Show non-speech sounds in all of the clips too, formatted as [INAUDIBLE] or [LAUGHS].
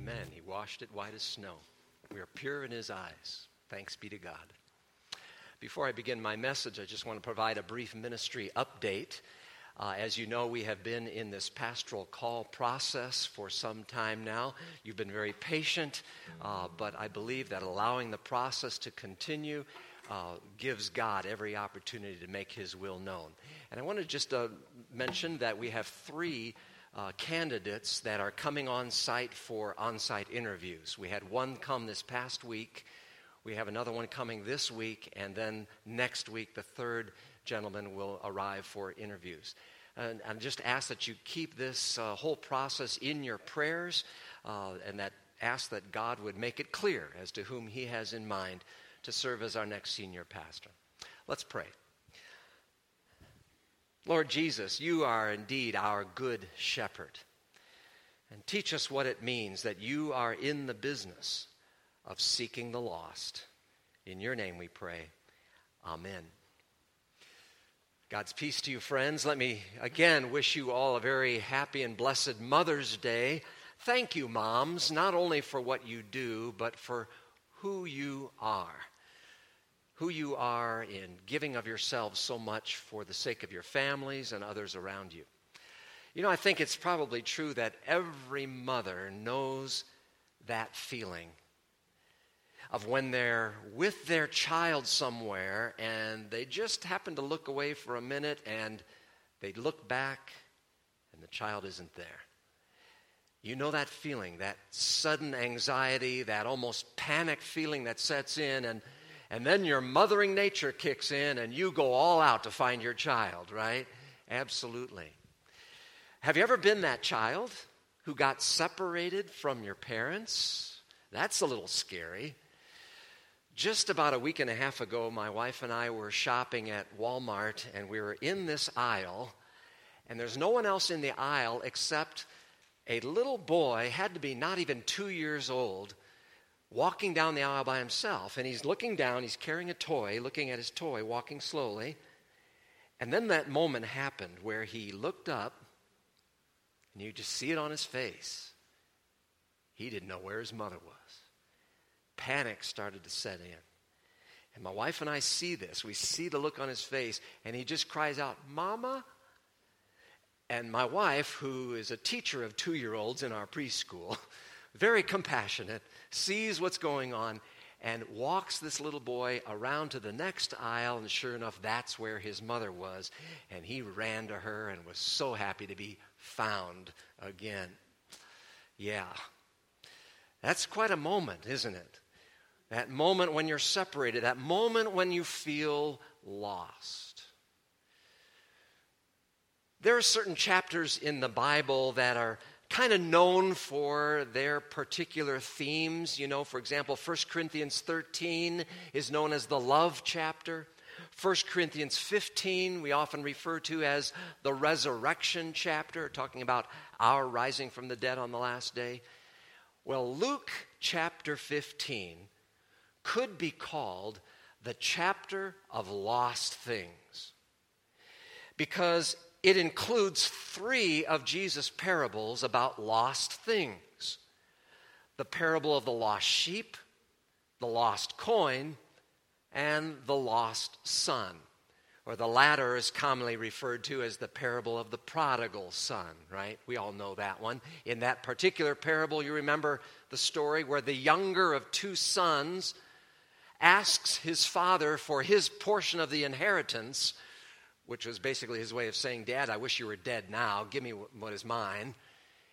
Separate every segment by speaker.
Speaker 1: Amen. He washed it white as snow. We are pure in his eyes. Thanks be to God. Before I begin my message, I just want to provide a brief ministry update. Uh, as you know, we have been in this pastoral call process for some time now. You've been very patient, uh, but I believe that allowing the process to continue uh, gives God every opportunity to make His will known. And I want to just uh, mention that we have three uh, candidates that are coming on site for on site interviews. We had one come this past week. We have another one coming this week, and then next week, the third gentleman will arrive for interviews. And I just ask that you keep this uh, whole process in your prayers uh, and that ask that God would make it clear as to whom He has in mind to serve as our next senior pastor. Let's pray. Lord Jesus, you are indeed our good shepherd. And teach us what it means that you are in the business of seeking the lost. In your name we pray. Amen. God's peace to you, friends. Let me again wish you all a very happy and blessed Mother's Day. Thank you, moms, not only for what you do, but for who you are who you are in giving of yourselves so much for the sake of your families and others around you. You know, I think it's probably true that every mother knows that feeling of when they're with their child somewhere and they just happen to look away for a minute and they look back and the child isn't there. You know that feeling, that sudden anxiety, that almost panic feeling that sets in, and and then your mothering nature kicks in and you go all out to find your child, right? Absolutely. Have you ever been that child who got separated from your parents? That's a little scary. Just about a week and a half ago, my wife and I were shopping at Walmart and we were in this aisle, and there's no one else in the aisle except a little boy, had to be not even two years old, walking down the aisle by himself, and he's looking down, he's carrying a toy, looking at his toy, walking slowly. And then that moment happened where he looked up, and you just see it on his face. He didn't know where his mother was. Panic started to set in. And my wife and I see this. We see the look on his face, and he just cries out, Mama. And my wife, who is a teacher of two year olds in our preschool, [LAUGHS] very compassionate, sees what's going on, and walks this little boy around to the next aisle. And sure enough, that's where his mother was. And he ran to her and was so happy to be found again. Yeah. That's quite a moment, isn't it? That moment when you're separated, that moment when you feel lost. There are certain chapters in the Bible that are kind of known for their particular themes. You know, for example, 1 Corinthians 13 is known as the love chapter. 1 Corinthians 15, we often refer to as the resurrection chapter, talking about our rising from the dead on the last day. Well, Luke chapter 15 could be called the chapter of lost things because it includes three of Jesus' parables about lost things the parable of the lost sheep, the lost coin, and the lost son. Or the latter is commonly referred to as the parable of the prodigal son, right? We all know that one. In that particular parable, you remember the story where the younger of two sons asks his father for his portion of the inheritance which was basically his way of saying, Dad, I wish you were dead now. Give me what is mine.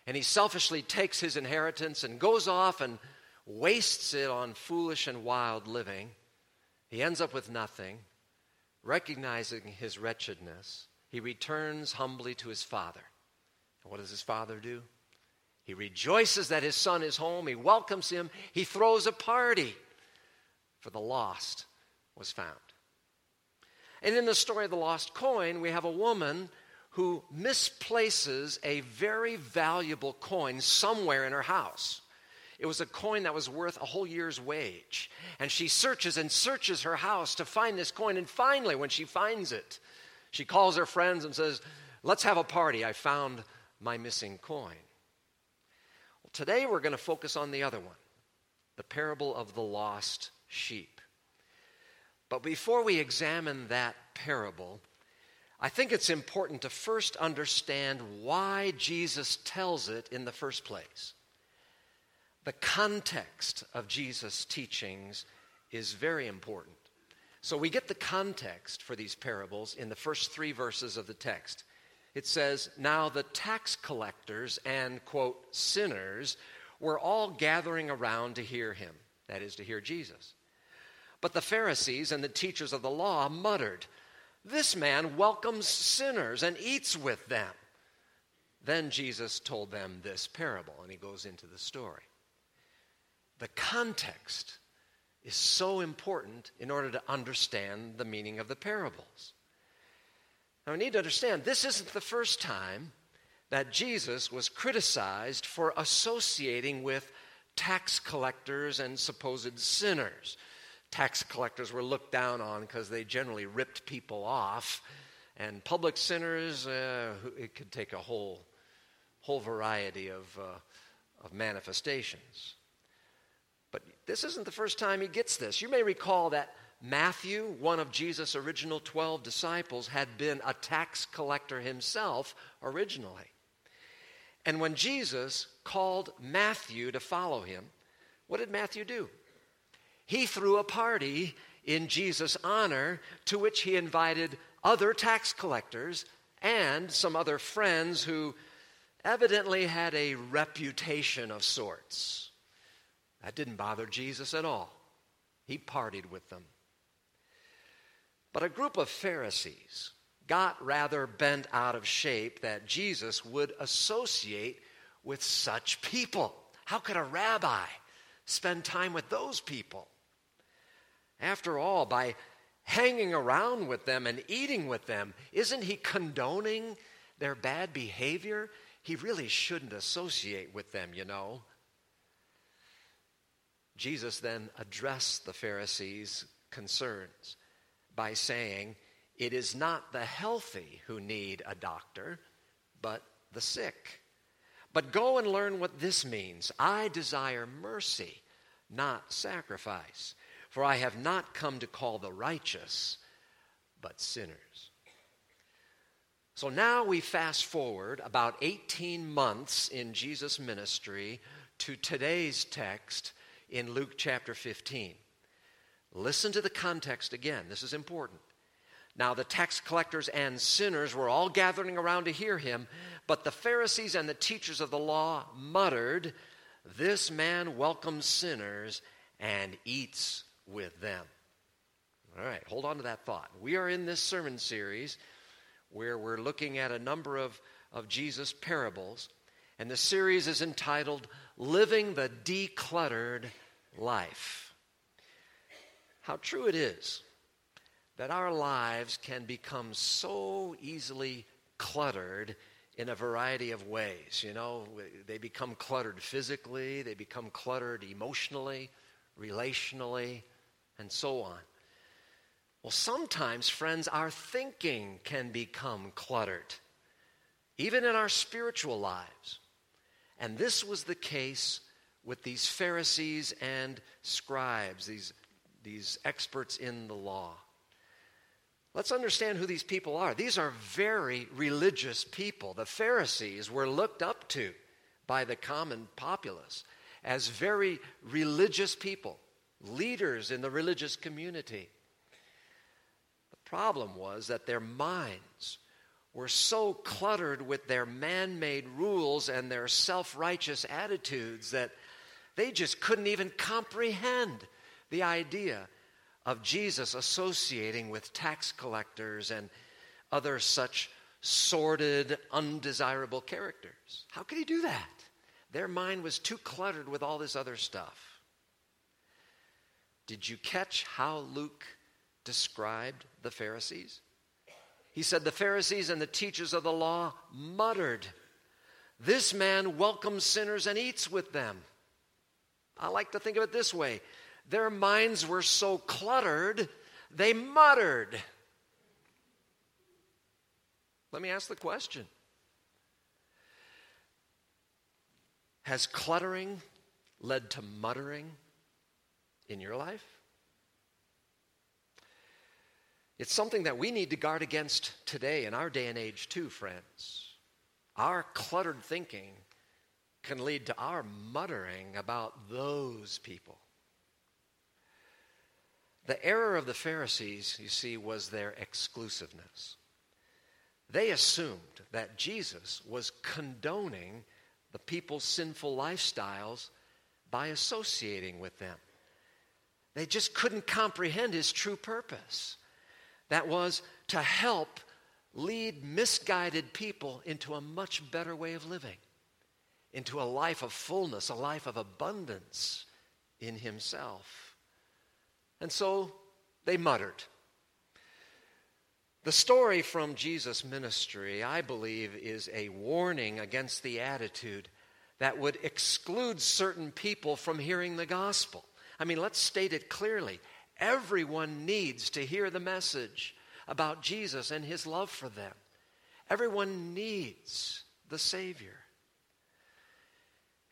Speaker 1: And he selfishly takes his inheritance and goes off and wastes it on foolish and wild living. He ends up with nothing. Recognizing his wretchedness, he returns humbly to his father. And what does his father do? He rejoices that his son is home. He welcomes him. He throws a party, for the lost was found. And in the story of the lost coin, we have a woman who misplaces a very valuable coin somewhere in her house. It was a coin that was worth a whole year's wage. And she searches and searches her house to find this coin. And finally, when she finds it, she calls her friends and says, Let's have a party. I found my missing coin. Well, Today we're going to focus on the other one the parable of the lost sheep. But before we examine that parable, I think it's important to first understand why Jesus tells it in the first place. The context of Jesus' teachings is very important. So we get the context for these parables in the first three verses of the text. It says, Now the tax collectors and, quote, sinners were all gathering around to hear him, that is, to hear Jesus. But the Pharisees and the teachers of the law muttered, This man welcomes sinners and eats with them. Then Jesus told them this parable, and he goes into the story. The context is so important in order to understand the meaning of the parables. Now, we need to understand this isn't the first time that Jesus was criticized for associating with tax collectors and supposed sinners. Tax collectors were looked down on because they generally ripped people off, and public sinners, uh, it could take a whole, whole variety of, uh, of manifestations. But this isn't the first time he gets this. You may recall that Matthew, one of Jesus' original 12 disciples, had been a tax collector himself originally. And when Jesus called Matthew to follow him, what did Matthew do? He threw a party in Jesus' honor to which he invited other tax collectors and some other friends who evidently had a reputation of sorts. That didn't bother Jesus at all. He partied with them. But a group of Pharisees got rather bent out of shape that Jesus would associate with such people. How could a rabbi spend time with those people? After all, by hanging around with them and eating with them, isn't he condoning their bad behavior? He really shouldn't associate with them, you know. Jesus then addressed the Pharisees' concerns by saying, It is not the healthy who need a doctor, but the sick. But go and learn what this means. I desire mercy, not sacrifice, for I have not come to call the righteous, but sinners. So now we fast forward about 18 months in Jesus' ministry to today's text in Luke chapter 15. Listen to the context again. This is important. Now, the tax collectors and sinners were all gathering around to hear him, but the Pharisees and the teachers of the law muttered, This man welcomes sinners and eats with them. All right, hold on to that thought. We are in this sermon series where we're looking at a number of, of Jesus' parables, and the series is entitled Living the Decluttered Life. How true it is that our lives can become so easily cluttered in a variety of ways. You know, they become cluttered physically, they become cluttered emotionally, relationally, and so on. Well, sometimes, friends, our thinking can become cluttered, even in our spiritual lives. And this was the case with these Pharisees and scribes, these, these experts in the law. Let's understand who these people are. These are very religious people. The Pharisees were looked up to by the common populace as very religious people, leaders in the religious community. The problem was that their minds were so cluttered with their man made rules and their self righteous attitudes that they just couldn't even comprehend the idea of Jesus associating with tax collectors and other such sordid, undesirable characters. How could he do that? Their mind was too cluttered with all this other stuff. Did you catch how Luke described the Pharisees? He said, The Pharisees and the teachers of the law muttered, This man welcomes sinners and eats with them. I like to think of it this way their minds were so cluttered, they muttered. Let me ask the question Has cluttering led to muttering in your life? It's something that we need to guard against today in our day and age, too, friends. Our cluttered thinking can lead to our muttering about those people. The error of the Pharisees, you see, was their exclusiveness. They assumed that Jesus was condoning the people's sinful lifestyles by associating with them. They just couldn't comprehend his true purpose. That was to help lead misguided people into a much better way of living, into a life of fullness, a life of abundance in himself. And so they muttered. The story from Jesus' ministry, I believe, is a warning against the attitude that would exclude certain people from hearing the gospel. I mean, let's state it clearly. Everyone needs to hear the message about Jesus and his love for them. Everyone needs the Savior.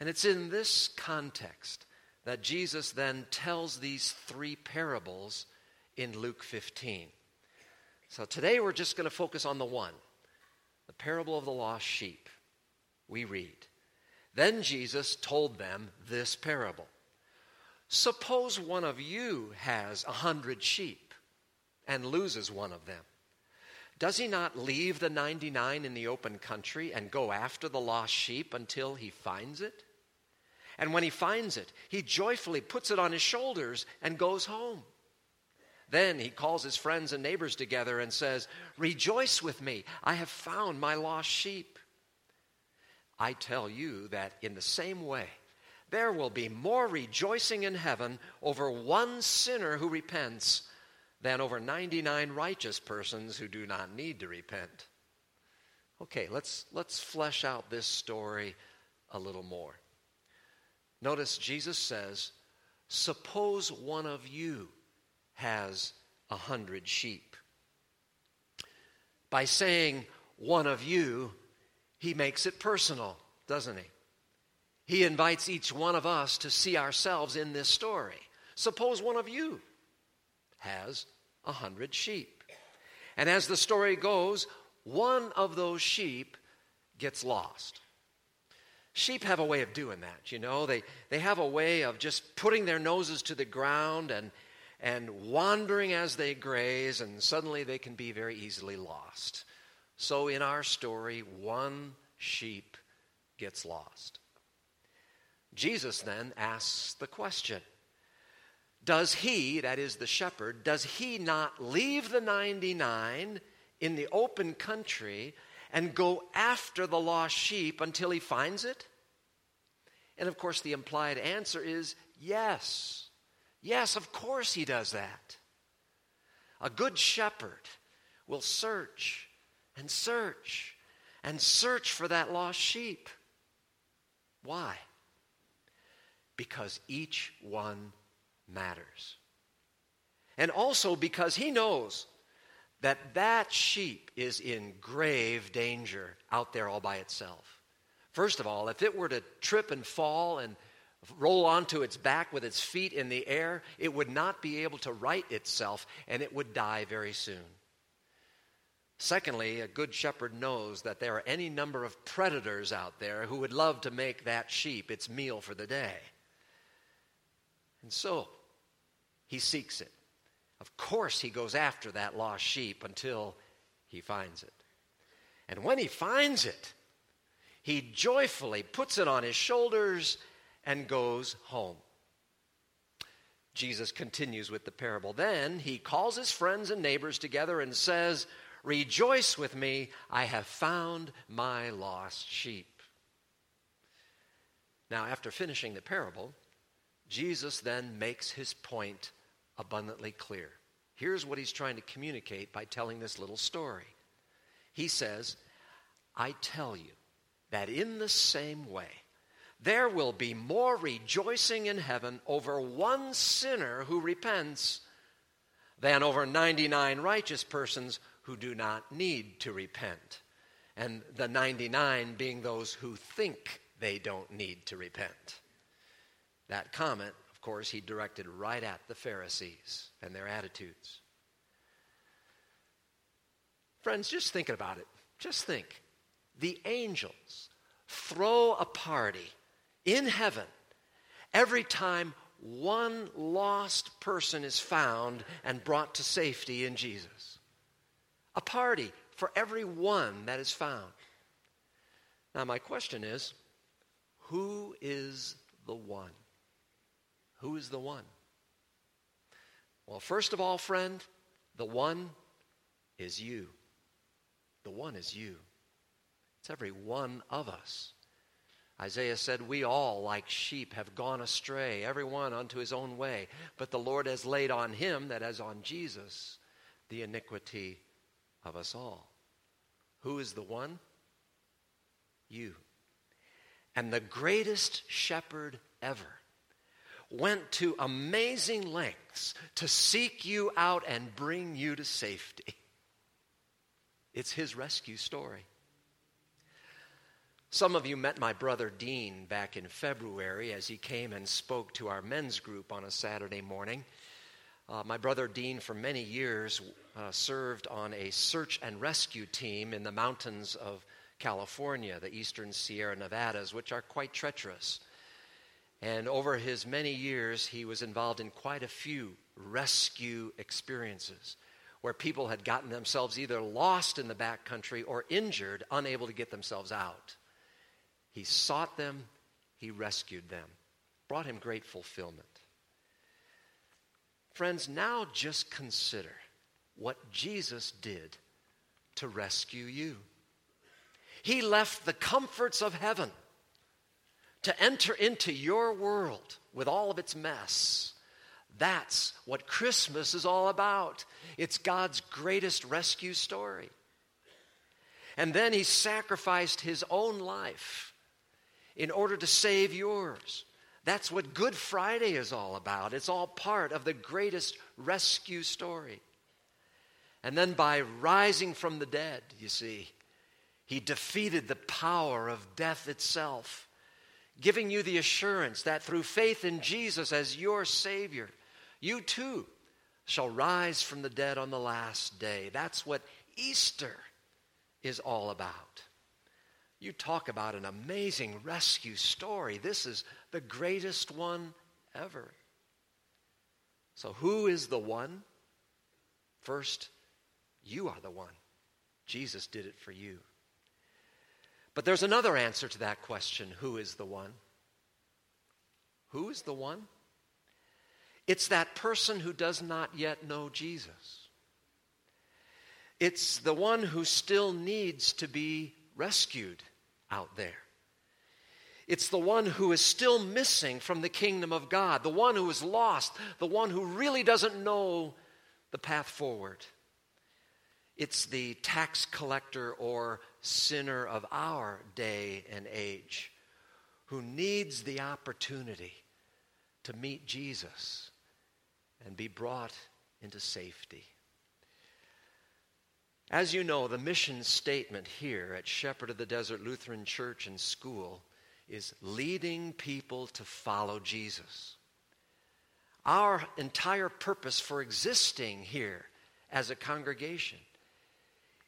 Speaker 1: And it's in this context that Jesus then tells these three parables in Luke 15. So today we're just going to focus on the one the parable of the lost sheep. We read. Then Jesus told them this parable Suppose one of you has a hundred sheep and loses one of them. Does he not leave the 99 in the open country and go after the lost sheep until he finds it? And when he finds it, he joyfully puts it on his shoulders and goes home. Then he calls his friends and neighbors together and says, Rejoice with me, I have found my lost sheep. I tell you that in the same way, there will be more rejoicing in heaven over one sinner who repents than over 99 righteous persons who do not need to repent. Okay, let's, let's flesh out this story a little more. Notice Jesus says, Suppose one of you has a hundred sheep. By saying one of you, he makes it personal, doesn't he? He invites each one of us to see ourselves in this story. Suppose one of you has a hundred sheep. And as the story goes, one of those sheep gets lost. Sheep have a way of doing that, you know. They, they have a way of just putting their noses to the ground and, and wandering as they graze, and suddenly they can be very easily lost. So in our story, one sheep gets lost. Jesus then asks the question Does he, that is the shepherd, does he not leave the 99 in the open country and go after the lost sheep until he finds it? And of course, the implied answer is yes. Yes, of course he does that. A good shepherd will search and search and search for that lost sheep. Why? Because each one matters. And also because he knows that that sheep is in grave danger out there all by itself. First of all, if it were to trip and fall and roll onto its back with its feet in the air, it would not be able to right itself and it would die very soon. Secondly, a good shepherd knows that there are any number of predators out there who would love to make that sheep its meal for the day. And so, he seeks it. Of course, he goes after that lost sheep until he finds it. And when he finds it, he joyfully puts it on his shoulders and goes home. Jesus continues with the parable. Then he calls his friends and neighbors together and says, Rejoice with me, I have found my lost sheep. Now, after finishing the parable, Jesus then makes his point abundantly clear. Here's what he's trying to communicate by telling this little story. He says, I tell you that in the same way, there will be more rejoicing in heaven over one sinner who repents than over 99 righteous persons who do not need to repent. And the 99 being those who think they don't need to repent. That comment, of course, he directed right at the Pharisees and their attitudes. Friends, just think about it. Just think. The angels throw a party in heaven every time one lost person is found and brought to safety in Jesus. A party for every one that is found. Now, my question is who is the one? Who is the one? Well, first of all, friend, the one is you. The one is you. It's every one of us. Isaiah said, We all, like sheep, have gone astray, every one unto his own way. But the Lord has laid on him, that as on Jesus, the iniquity of us all. Who is the one? You. And the greatest shepherd ever went to amazing lengths to seek you out and bring you to safety. It's his rescue story. Some of you met my brother Dean back in February as he came and spoke to our men's group on a Saturday morning. Uh, my brother Dean, for many years, uh, served on a search and rescue team in the mountains of California, the eastern Sierra Nevadas, which are quite treacherous. And over his many years, he was involved in quite a few rescue experiences where people had gotten themselves either lost in the backcountry or injured, unable to get themselves out. He sought them, he rescued them, brought him great fulfillment. Friends, now just consider what Jesus did to rescue you. He left the comforts of heaven to enter into your world with all of its mess. That's what Christmas is all about. It's God's greatest rescue story. And then he sacrificed his own life in order to save yours. That's what Good Friday is all about. It's all part of the greatest rescue story. And then by rising from the dead, you see, he defeated the power of death itself, giving you the assurance that through faith in Jesus as your Savior, you too shall rise from the dead on the last day. That's what Easter is all about. You talk about an amazing rescue story. This is the greatest one ever. So, who is the one? First, you are the one. Jesus did it for you. But there's another answer to that question who is the one? Who is the one? It's that person who does not yet know Jesus. It's the one who still needs to be rescued out there. It's the one who is still missing from the kingdom of God, the one who is lost, the one who really doesn't know the path forward. It's the tax collector or sinner of our day and age who needs the opportunity to meet Jesus and be brought into safety. As you know, the mission statement here at Shepherd of the Desert Lutheran Church and School is leading people to follow Jesus. Our entire purpose for existing here as a congregation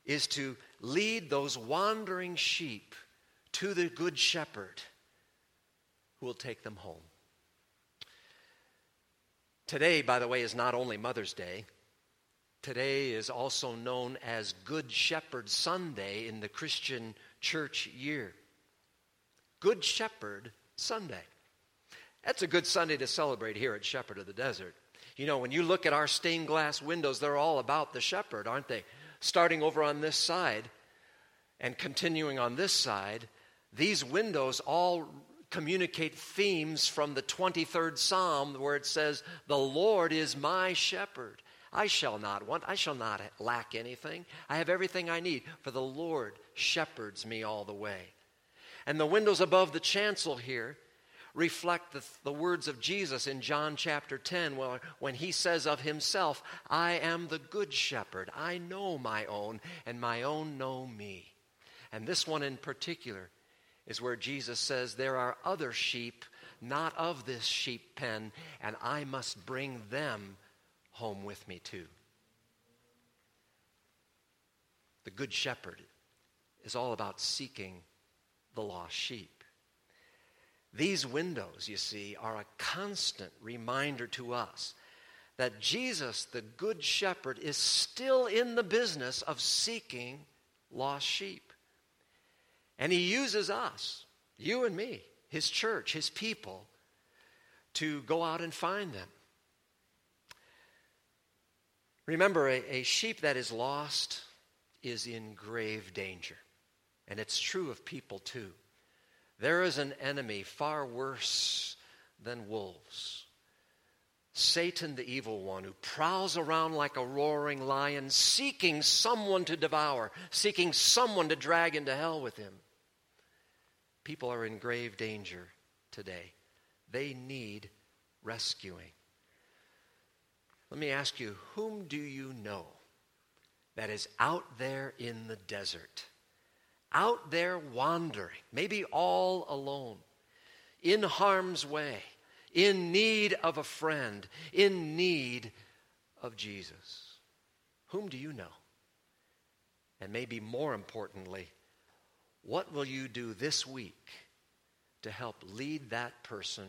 Speaker 1: is to lead those wandering sheep to the Good Shepherd who will take them home. Today, by the way, is not only Mother's Day. Today is also known as Good Shepherd Sunday in the Christian church year. Good Shepherd Sunday. That's a good Sunday to celebrate here at Shepherd of the Desert. You know, when you look at our stained glass windows, they're all about the shepherd, aren't they? Starting over on this side and continuing on this side, these windows all communicate themes from the 23rd Psalm where it says, The Lord is my shepherd. I shall not want, I shall not lack anything. I have everything I need, for the Lord shepherds me all the way. And the windows above the chancel here reflect the, the words of Jesus in John chapter 10, where, when he says of himself, I am the good shepherd. I know my own, and my own know me. And this one in particular is where Jesus says, There are other sheep not of this sheep pen, and I must bring them home with me too. The Good Shepherd is all about seeking the lost sheep. These windows, you see, are a constant reminder to us that Jesus, the Good Shepherd, is still in the business of seeking lost sheep. And he uses us, you and me, his church, his people, to go out and find them. Remember, a, a sheep that is lost is in grave danger. And it's true of people too. There is an enemy far worse than wolves. Satan, the evil one, who prowls around like a roaring lion, seeking someone to devour, seeking someone to drag into hell with him. People are in grave danger today. They need rescuing. Let me ask you whom do you know that is out there in the desert? Out there wandering, maybe all alone, in harm's way in need of a friend, in need of Jesus. Whom do you know? And maybe more importantly, what will you do this week to help lead that person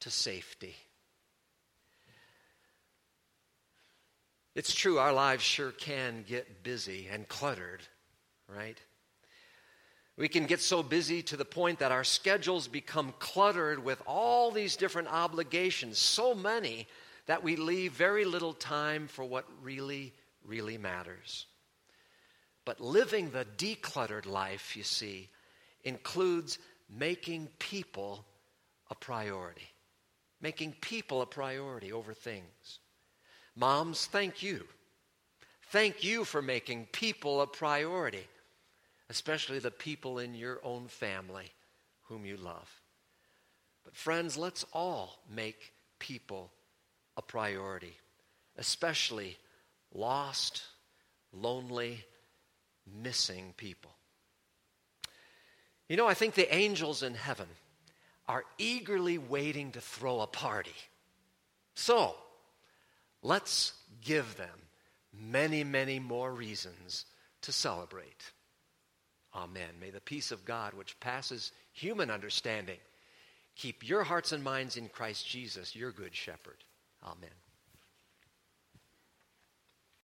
Speaker 1: to safety? It's true, our lives sure can get busy and cluttered, right? We can get so busy to the point that our schedules become cluttered with all these different obligations, so many that we leave very little time for what really, really matters. But living the decluttered life, you see, includes making people a priority. Making people a priority over things. Moms, thank you. Thank you for making people a priority especially the people in your own family whom you love. But, friends, let's all make people a priority, especially lost, lonely, missing people. You know, I think the angels in heaven are eagerly waiting to throw a party. So, let's give them many, many more reasons to celebrate. Amen. May the peace of God, which passes human understanding, keep your hearts and minds in Christ Jesus, your good shepherd. Amen.